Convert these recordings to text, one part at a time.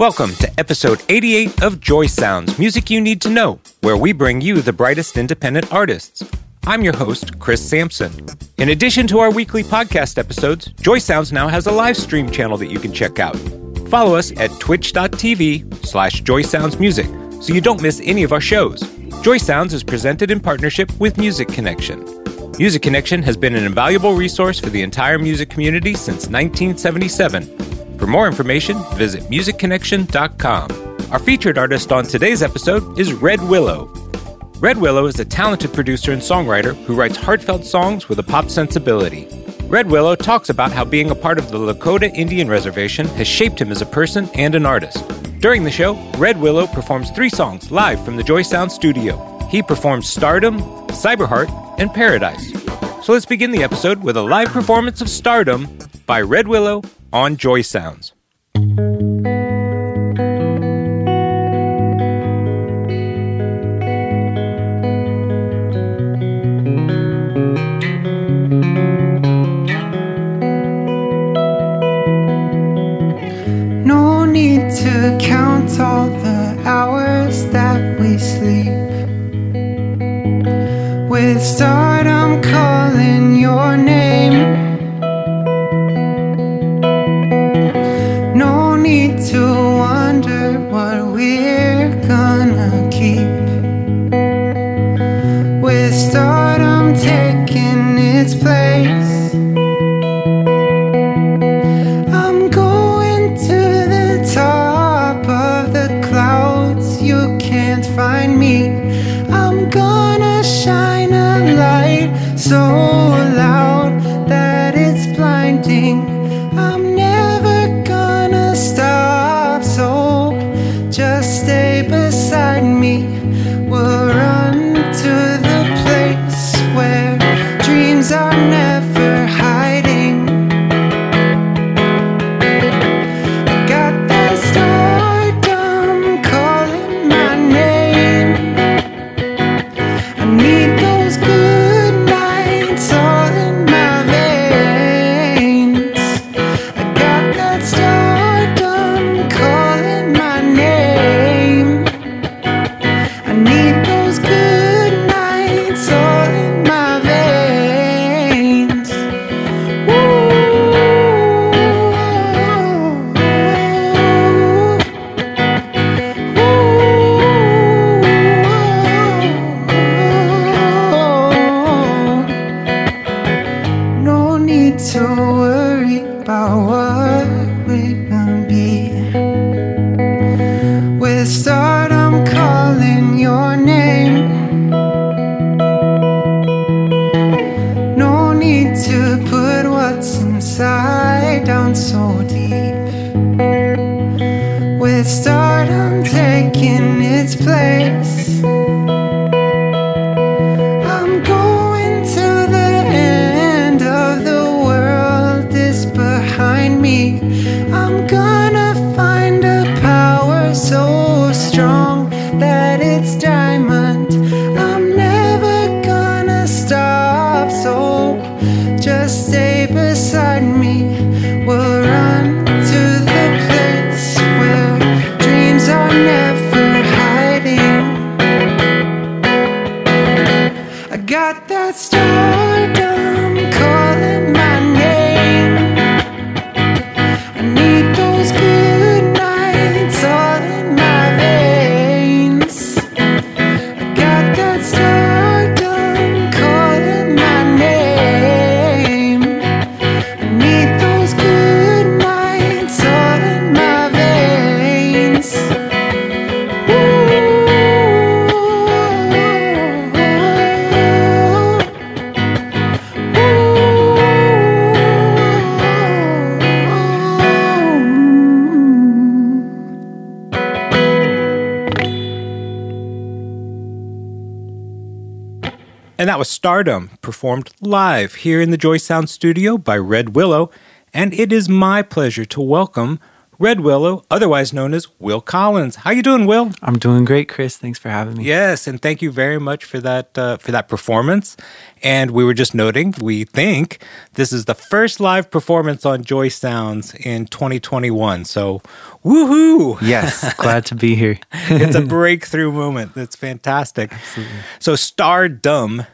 Welcome to episode 88 of Joy Sounds Music You Need to Know, where we bring you the brightest independent artists. I'm your host, Chris Sampson. In addition to our weekly podcast episodes, Joy Sounds now has a live stream channel that you can check out. Follow us at twitch.tv slash joysoundsmusic so you don't miss any of our shows. Joy Sounds is presented in partnership with Music Connection. Music Connection has been an invaluable resource for the entire music community since 1977 for more information, visit musicconnection.com. Our featured artist on today's episode is Red Willow. Red Willow is a talented producer and songwriter who writes heartfelt songs with a pop sensibility. Red Willow talks about how being a part of the Lakota Indian Reservation has shaped him as a person and an artist. During the show, Red Willow performs three songs live from the Joy Sound studio. He performs Stardumb, Cyberheart, and Paradise. So let's begin the episode with a live performance of Stardumb by Red Willow on Joy Sounds. No need to count all the hours that was Stardumb, performed live here in the Joy Sound studio by Red Willow. And it is my pleasure to welcome Red Willow, otherwise known as Will Collins. How you doing, Will? I'm doing great, Chris. Thanks for having me. Yes, and thank you very much for that uh, for that performance. And we were just noting, we think this is the first live performance on Joy Sounds in 2021. So, woohoo! Yes, glad to be here. it's a breakthrough moment. That's fantastic. Absolutely. So, Stardumb,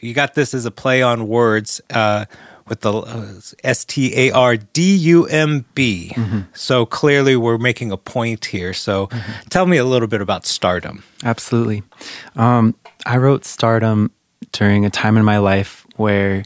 you got this as a play on words. Uh, with the uh, S T A R D U M B. Mm-hmm. So clearly, we're making a point here. So mm-hmm. tell me a little bit about stardom. Absolutely. Um, I wrote stardom during a time in my life where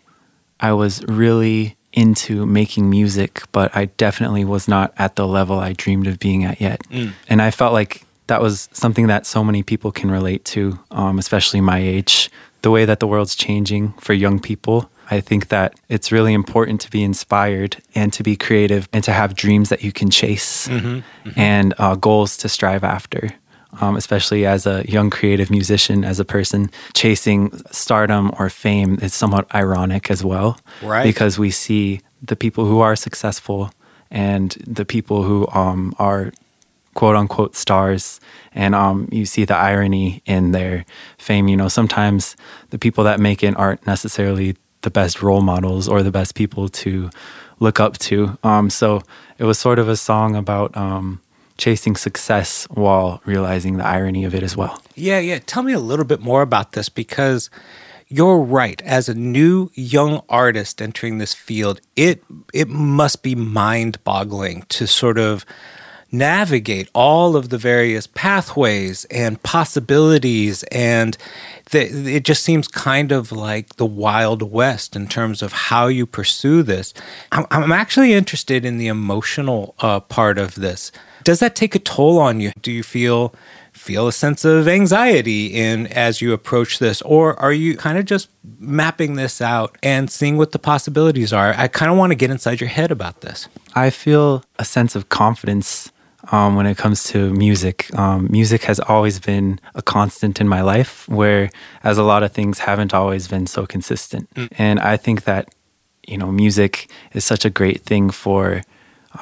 I was really into making music, but I definitely was not at the level I dreamed of being at yet. Mm. And I felt like that was something that so many people can relate to, um, especially my age. The way that the world's changing for young people I think that it's really important to be inspired and to be creative and to have dreams that you can chase mm-hmm, mm-hmm. and uh, goals to strive after. Um, especially as a young creative musician, as a person chasing stardom or fame is somewhat ironic as well. Right. Because we see the people who are successful and the people who um, are quote unquote stars and um, you see the irony in their fame you know sometimes the people that make it aren't necessarily the best role models or the best people to look up to. Um, so it was sort of a song about um, chasing success while realizing the irony of it as well. Yeah, yeah. Tell me a little bit more about this because you're right. As a new young artist entering this field, it it must be mind-boggling to sort of navigate all of the various pathways and possibilities and the, it just seems kind of like the wild west in terms of how you pursue this. I'm, I'm actually interested in the emotional uh, part of this. Does that take a toll on you? Do you feel feel a sense of anxiety in as you approach this or are you kind of just mapping this out and seeing what the possibilities are? I kind of want to get inside your head about this. I feel a sense of confidence um, when it comes to music. Um, music has always been a constant in my life, where as a lot of things haven't always been so consistent. Mm. And I think that you know, music is such a great thing for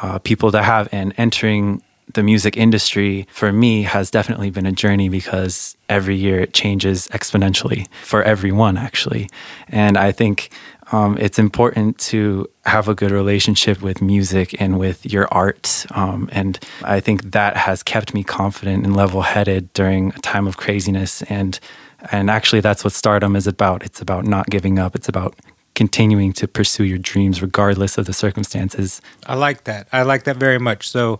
uh, people to have. And entering the music industry for me has definitely been a journey because every year it changes exponentially for everyone, actually. And I think um, it's important to have a good relationship with music and with your art. Um, and I think that has kept me confident and level headed during a time of craziness. And, and actually, that's what stardom is about. It's about not giving up, it's about continuing to pursue your dreams regardless of the circumstances. I like that. I like that very much. So,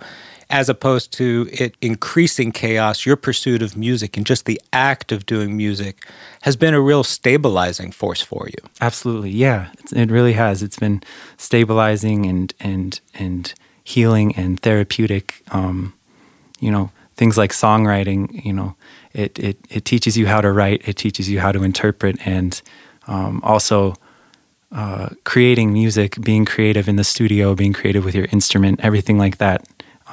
as opposed to it increasing chaos, your pursuit of music and just the act of doing music has been a real stabilizing force for you. Absolutely, yeah, it really has. It's been stabilizing and and and healing and therapeutic. Um, you know, things like songwriting. You know, it it it teaches you how to write. It teaches you how to interpret, and um, also. Uh, creating music, being creative in the studio, being creative with your instrument, everything like that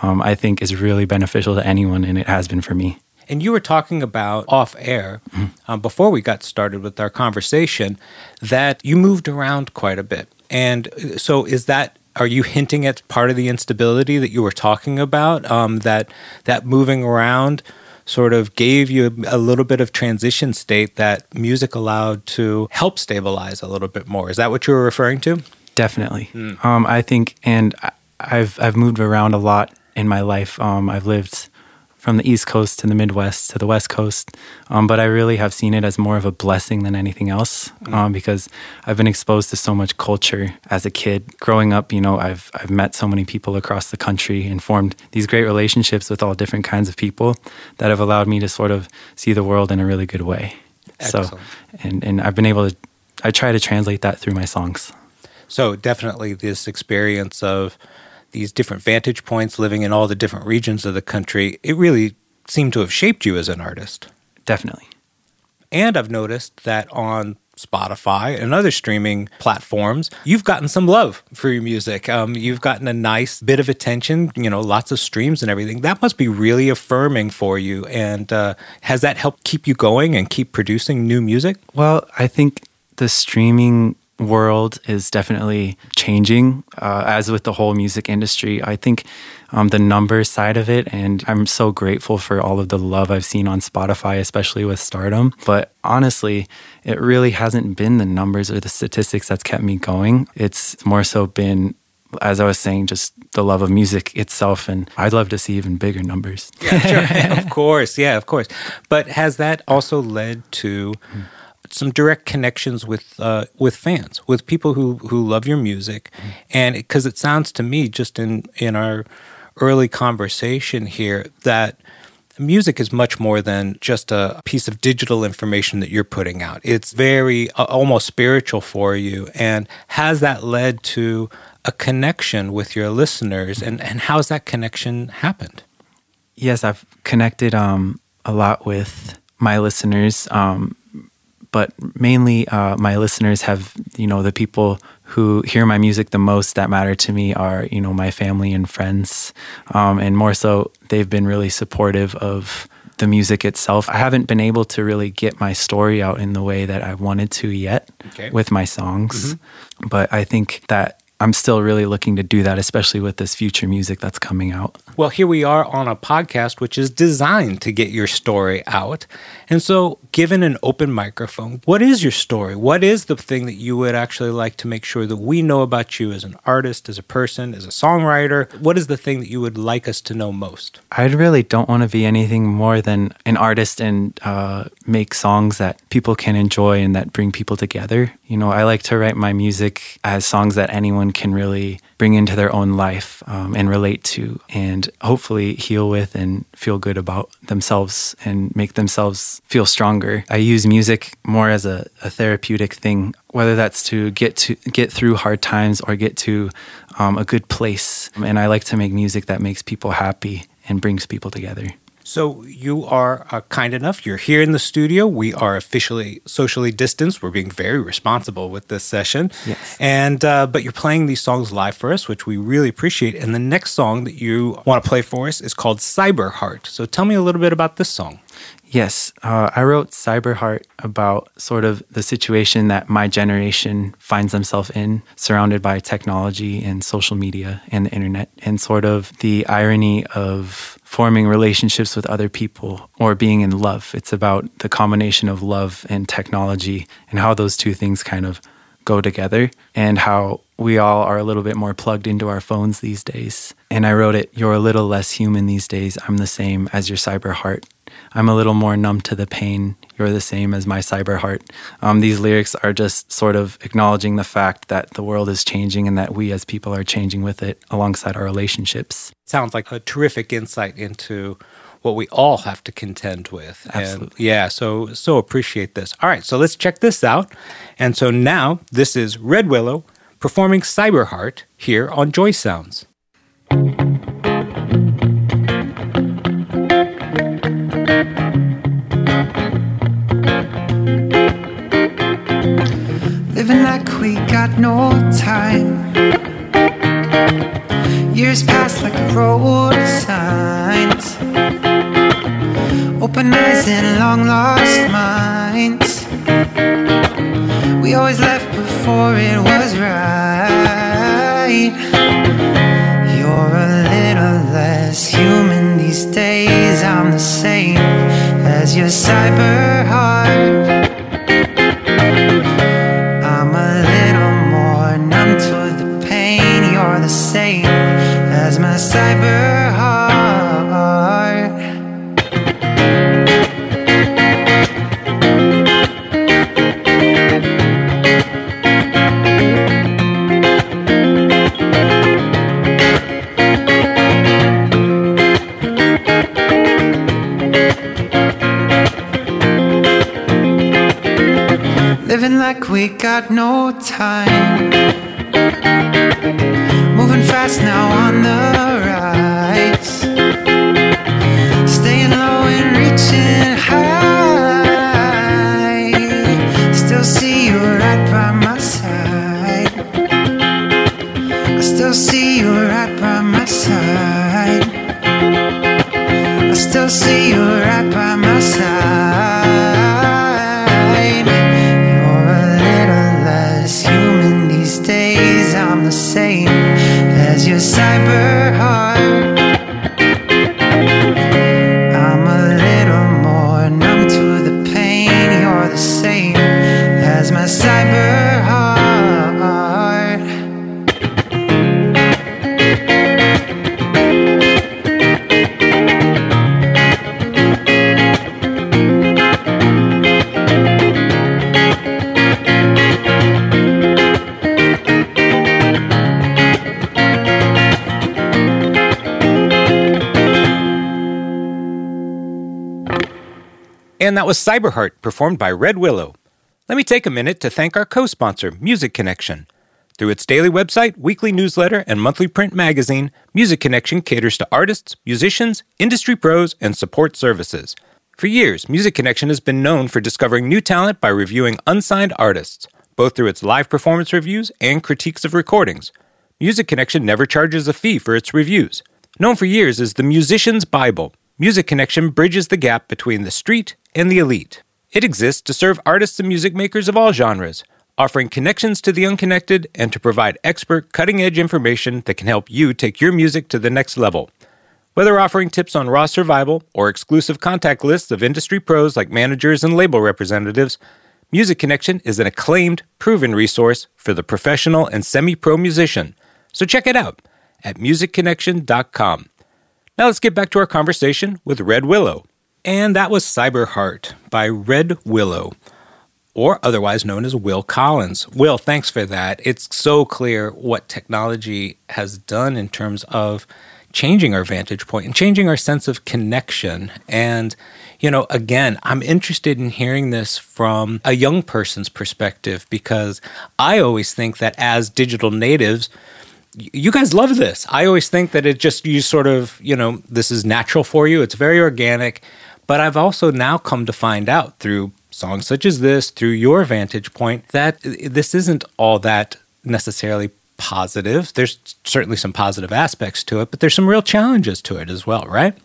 um, I think is really beneficial to anyone, and it has been for me. And you were talking about off air mm-hmm. um, before we got started with our conversation that you moved around quite a bit. And uh, so, is that are you hinting at part of the instability that you were talking about? Um, that that moving around sort of gave you a, a, little bit of transition state that music allowed to help stabilize a little bit more. Is that what you were referring to? Definitely. Mm. Um, I think, and I've I've moved around a lot in my life. Um, I've lived from the East Coast to the Midwest to the West Coast, um, but I really have seen it as more of a blessing than anything else mm. um, because I've been exposed to so much culture as a kid. Growing up, you know, I've I've met so many people across the country and formed these great relationships with all different kinds of people that have allowed me to sort of see the world in a really good way. Excellent. So, and and I've been able to, I try to translate that through my songs. So definitely this experience of these different vantage points, living in all the different regions of the country, it really seemed to have shaped you as an artist. Definitely. And I've noticed that on Spotify and other streaming platforms, you've gotten some love for your music. Um, you've gotten a nice bit of attention, you know, lots of streams and everything. That must be really affirming for you. And uh, has that helped keep you going and keep producing new music? Well, I think the streaming world is definitely changing, uh, as with the whole music industry. I think um, the numbers side of it, and I'm so grateful for all of the love I've seen on Spotify, especially with Stardumb. But honestly, it really hasn't been the numbers or the statistics that's kept me going. It's more so been as I was saying, just the love of music itself. And I'd love to see even bigger numbers. Yeah, sure. of course. Yeah, of course. But has that also led to some direct connections with uh, with fans, with people who who love your music, and because it, it sounds to me, just in in our early conversation here, that music is much more than just a piece of digital information that you're putting out. It's very uh, almost spiritual for you. And has that led to a connection with your listeners? And, and how's that connection happened? Yes, I've connected um, a lot with my listeners. Um, but mainly uh, my listeners have, you know, the people who hear my music the most that matter to me are, you know, my family and friends. Um, and more so, they've been really supportive of the music itself. I haven't been able to really get my story out in the way that I wanted to yet okay. with my songs. Mm-hmm. But I think that I'm still really looking to do that, especially with this future music that's coming out. Well, here we are on a podcast which is designed to get your story out. And so, given an open microphone, what is your story? What is the thing that you would actually like to make sure that we know about you as an artist, as a person, as a songwriter? What is the thing that you would like us to know most? I really don't want to be anything more than an artist and uh, make songs that people can enjoy and that bring people together. You know, I like to write my music as songs that anyone can really bring into their own life um, and relate to, and hopefully heal with and feel good about themselves and make themselves feel stronger. I use music more as a, a therapeutic thing, whether that's to get to get through hard times or get to um, a good place. And I like to make music that makes people happy and brings people together. So you are uh, kind enough. You're here in the studio. We are officially socially distanced. We're being very responsible with this session. Yes. And uh, but you're playing these songs live for us, which we really appreciate. And the next song that you want to play for us is called Cyber Heart. So tell me a little bit about this song. Yes, uh, I wrote Cyber Heart about sort of the situation that my generation finds themselves in, surrounded by technology and social media and the internet, and sort of the irony of forming relationships with other people or being in love. It's about the combination of love and technology and how those two things kind of go together and how we all are a little bit more plugged into our phones these days. And I wrote it, You're a little less human these days. I'm the same as your cyber heart. I'm a little more numb to the pain. You're the same as my cyber heart. Um, these lyrics are just sort of acknowledging the fact that the world is changing and that we as people are changing with it alongside our relationships. Sounds like a terrific insight into what we all have to contend with. Absolutely. And yeah, so so appreciate this. All right, so let's check this out. And so now this is Red Willow performing Cyberheart here on Joy Sounds. Living like we got no time. Years pass like a road of signs. Open eyes and long lost minds. We always left before it was right. You're a little less human these days. I'm the same as your cyber heart. We got no time. Moving fast now on the And that was Cyberheart, performed by Red Willow. Let me take a minute to thank our co sponsor, Music Connection. Through its daily website, weekly newsletter, and monthly print magazine, Music Connection caters to artists, musicians, industry pros, and support services. For years, Music Connection has been known for discovering new talent by reviewing unsigned artists, both through its live performance reviews and critiques of recordings. Music Connection never charges a fee for its reviews. Known for years as the Musician's Bible, Music Connection bridges the gap between the street and the elite. It exists to serve artists and music makers of all genres, offering connections to the unconnected and to provide expert, cutting edge information that can help you take your music to the next level. Whether offering tips on raw survival or exclusive contact lists of industry pros like managers and label representatives, Music Connection is an acclaimed, proven resource for the professional and semi pro musician. So check it out at musicconnection.com. Now let's get back to our conversation with Red Willow. And that was Cyberheart by Red Willow, or otherwise known as Will Collins. Will, thanks for that. It's so clear what technology has done in terms of changing our vantage point and changing our sense of connection. And, you know, again, I'm interested in hearing this from a young person's perspective because I always think that as digital natives, you guys love this. I always think that it just, you sort of, you know, this is natural for you. It's very organic. But I've also now come to find out through songs such as this, through your vantage point, that this isn't all that necessarily positive. There's certainly some positive aspects to it, but there's some real challenges to it as well, right?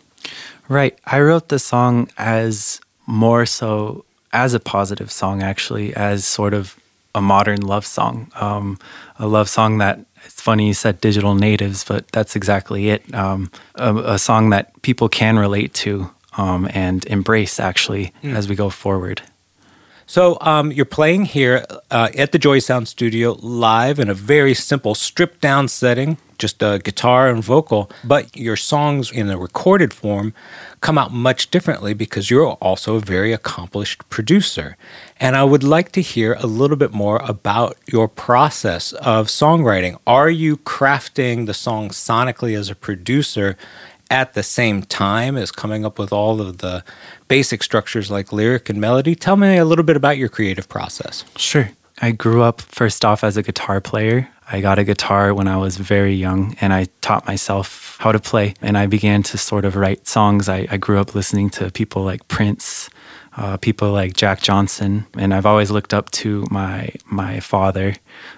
Right. I wrote the song as more so as a positive song, actually, as sort of a modern love song. Um, a love song that it's funny you said digital natives, but that's exactly it. Um, a, a, song that people can relate to um, and embrace actually mm. as we go forward. So um, you're playing here uh, at the Joy Sound Studio live in a very simple, stripped down setting, just a guitar and vocal. But your songs in a recorded form come out much differently because you're also a very accomplished producer. And I would like to hear a little bit more about your process of songwriting. Are you crafting the song sonically as a producer? At the same time as coming up with all of the basic structures like lyric and melody. Tell me a little bit about your creative process. Sure. I grew up first off as a guitar player. I got a guitar when I was very young and I taught myself how to play. And I began to sort of write songs. I, I grew up listening to people like Prince, uh, people like Jack Johnson. And I've always looked up to my, my father,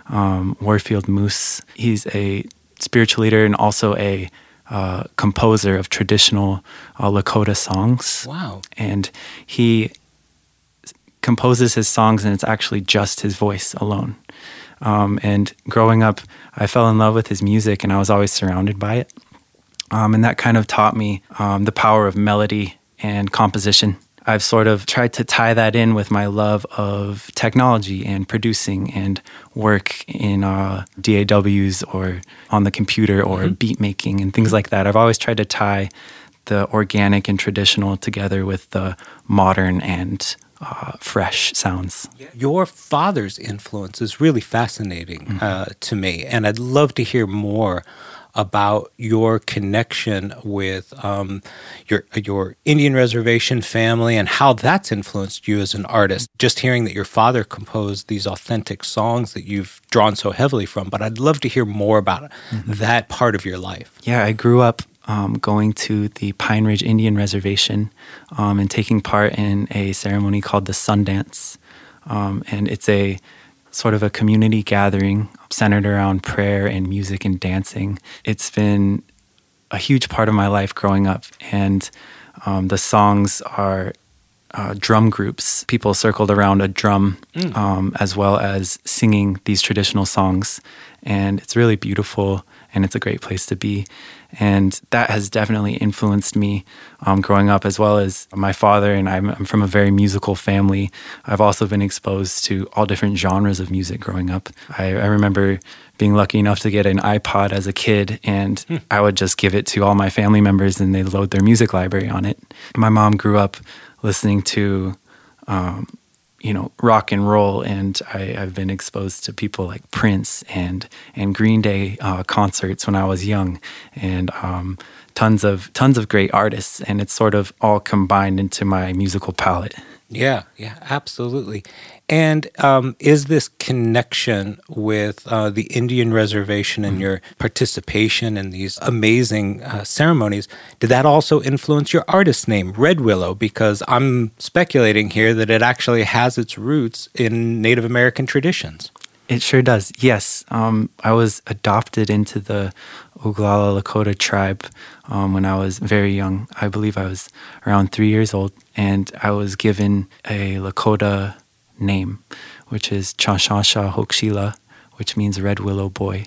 um, Warfield Moose. He's a spiritual leader and also a uh, composer of traditional uh, Lakota songs. Wow. And he composes his songs, and it's actually just his voice alone. Um, and growing up, I fell in love with his music, and I was always surrounded by it. Um, and that kind of taught me um, the power of melody and composition. I've sort of tried to tie that in with my love of technology and producing and work in uh, DAWs or on the computer or mm-hmm. beat making and things like that. I've always tried to tie the organic and traditional together with the modern and uh, fresh sounds. Your father's influence is really fascinating mm-hmm. uh, to me, and I'd love to hear more about your connection with um, your your Indian reservation family and how that's influenced you as an artist. Just hearing that your father composed these authentic songs that you've drawn so heavily from, but I'd love to hear more about mm-hmm. that part of your life. Yeah, I grew up um, going to the Pine Ridge Indian Reservation um, and taking part in a ceremony called the Sundance. Um, and it's a sort of a community gathering centered around prayer and music and dancing. It's been a huge part of my life growing up, and um, the songs are uh, drum groups, people circled around a drum, mm. um, as well as singing these traditional songs. And it's really beautiful and it's a great place to be. And that has definitely influenced me um, growing up, as well as my father. And I'm, I'm, from a very musical family. I've also been exposed to all different genres of music growing up. I, I remember being lucky enough to get an iPod as a kid, and hmm. I would just give it to all my family members, and they load their music library on it. My mom grew up listening to um, you know rock and roll and I, have been exposed to people like Prince and and Green Day uh, concerts when I was young and um, tons of tons of great artists and it's sort of all combined into my musical palette. Yeah, yeah, absolutely. And um, is this connection with uh, the Indian reservation and mm-hmm. your participation in these amazing uh, ceremonies, did that also influence your artist name, Red Willow? Because I'm speculating here that it actually has its roots in Native American traditions. It sure does. Yes. Um, I was adopted into the Oglala Lakota tribe um, when I was very young. I believe I was around three years old, and I was given a Lakota name, which is Chashasha Hokshila, which means red willow boy.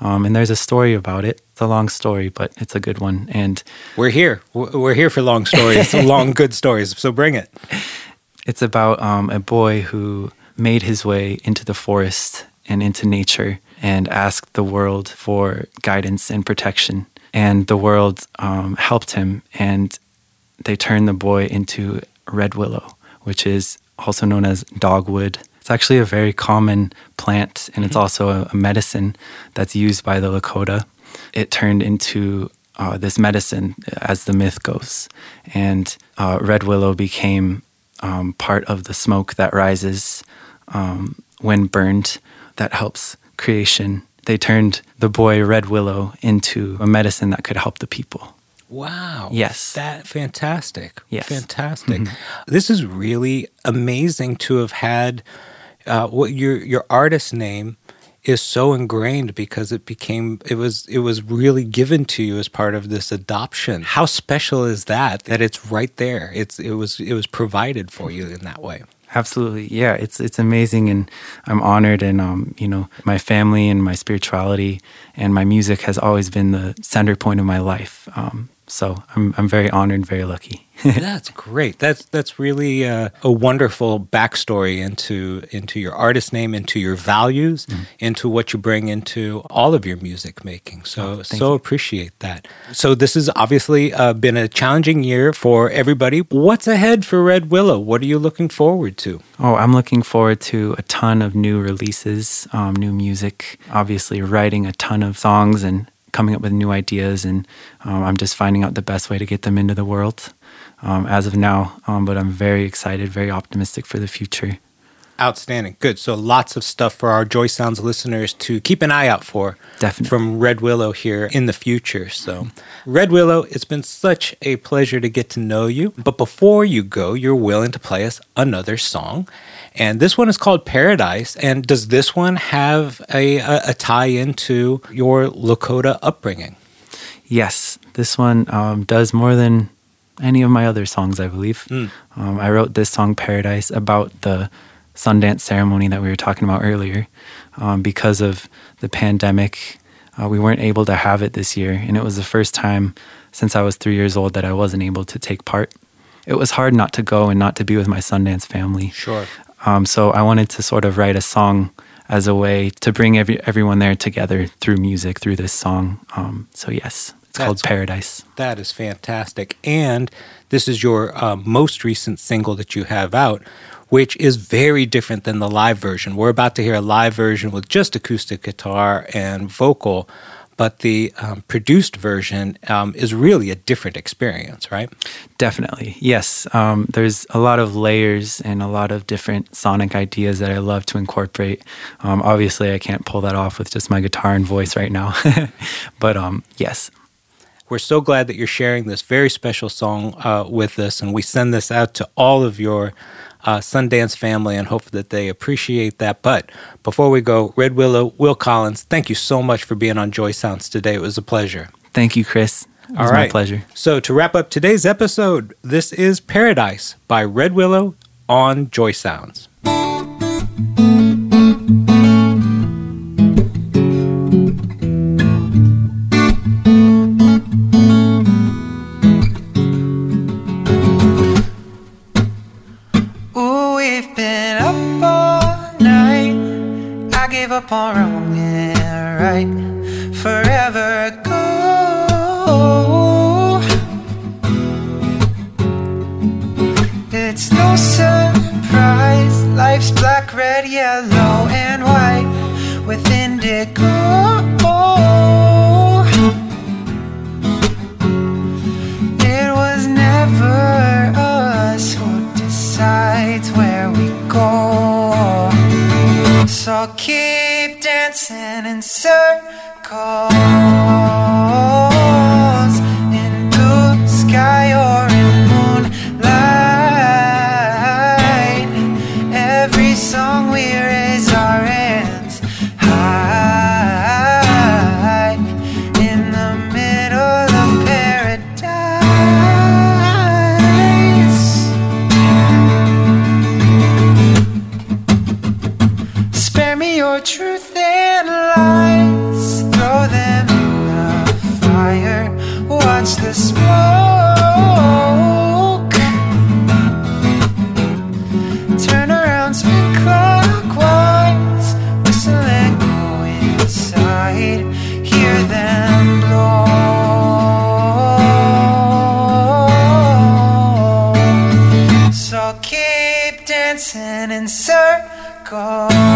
Um, and there's a story about it. It's a long story, but it's a good one. And we're here. We're here for long stories, long good stories. So bring it. It's about um, a boy who made his way into the forest and into nature and asked the world for guidance and protection. And the world um, helped him, and they turned the boy into red willow, which is also known as dogwood. It's actually a very common plant and it's mm-hmm. also a, a medicine that's used by the Lakota. It turned into uh, this medicine as the myth goes. And uh, red willow became um, part of the smoke that rises um, when burned that helps creation. They turned the boy red willow into a medicine that could help the people. Wow. Yes. That fantastic. Yes. Fantastic. Mm-hmm. This is really amazing to have had uh, what your your artist name is so ingrained because it became it was it was really given to you as part of this adoption. How special is that that it's right there. It's it was it was provided for you in that way. Absolutely, yeah. It's it's amazing, and I'm honored. And um, you know, my family and my spirituality and my music has always been the center point of my life. Um, so I'm I'm very honored, very lucky. that's great. That's that's really uh, a wonderful backstory into into your artist name, into your values, mm. into what you bring into all of your music making. So oh, so you. appreciate that. So this has obviously uh, been a challenging year for everybody. What's ahead for Red Willow? What are you looking forward to? Oh, I'm looking forward to a ton of new releases, um, new music. Obviously, writing a ton of songs and coming up with new ideas, and um, I'm just finding out the best way to get them into the world um, as of now. Um, but I'm very excited, very optimistic for the future. Outstanding. Good. So lots of stuff for our Joy Sounds listeners to keep an eye out for. Definitely. From Red Willow here in the future. So, Red Willow, it's been such a pleasure to get to know you. But before you go, you're willing to play us another song. And this one is called Paradise. And does this one have a, a, a tie into your Lakota upbringing? Yes. This one um, does more than any of my other songs, I believe. Mm. Um, I wrote this song, Paradise, about the Sundance ceremony that we were talking about earlier. Um, because of the pandemic, uh, we weren't able to have it this year. And it was the first time since I was three years old that I wasn't able to take part. It was hard not to go and not to be with my Sundance family. Sure. Um, so I wanted to sort of write a song as a way to bring every, everyone there together through music, through this song. Um, so, yes, it's That's, called Paradise. That is fantastic. And this is your uh, most recent single that you have out which is very different than the live version. We're about to hear a live version with just acoustic guitar and vocal, but the um, produced version um, is really a different experience, right? Definitely, yes. Um, there's a lot of layers and a lot of different sonic ideas that I love to incorporate. Um, obviously, I can't pull that off with just my guitar and voice right now, but um, yes. We're so glad that you're sharing this very special song uh, with us, and we send this out to all of your uh, Sundance family and hope that they appreciate that. But before we go, Red Willow, Will Collins, thank you so much for being on Joy Sounds today. It was a pleasure. Thank you, Chris. It was All right. my pleasure. So, to wrap up today's episode, this is Paradise by Red Willow on Joy Sounds. Dancing in circles dancing in circles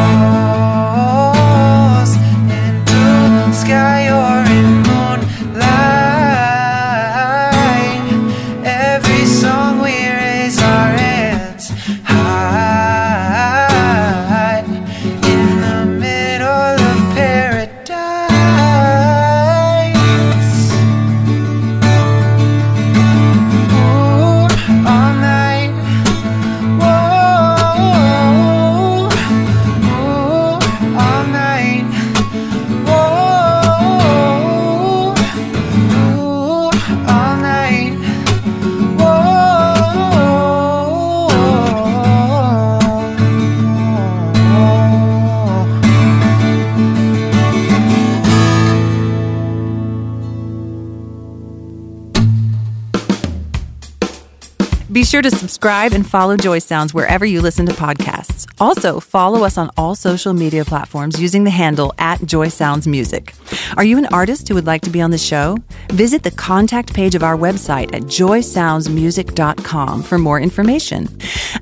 sure to subscribe and follow Joy Sounds wherever you listen to podcasts. Also, follow us on all social media platforms using the handle at Joy Sounds Music. Are you an artist who would like to be on the show? Visit the contact page of our website at joysoundsmusic.com for more information.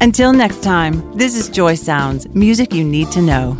Until next time, this is Joy Sounds, music you need to know.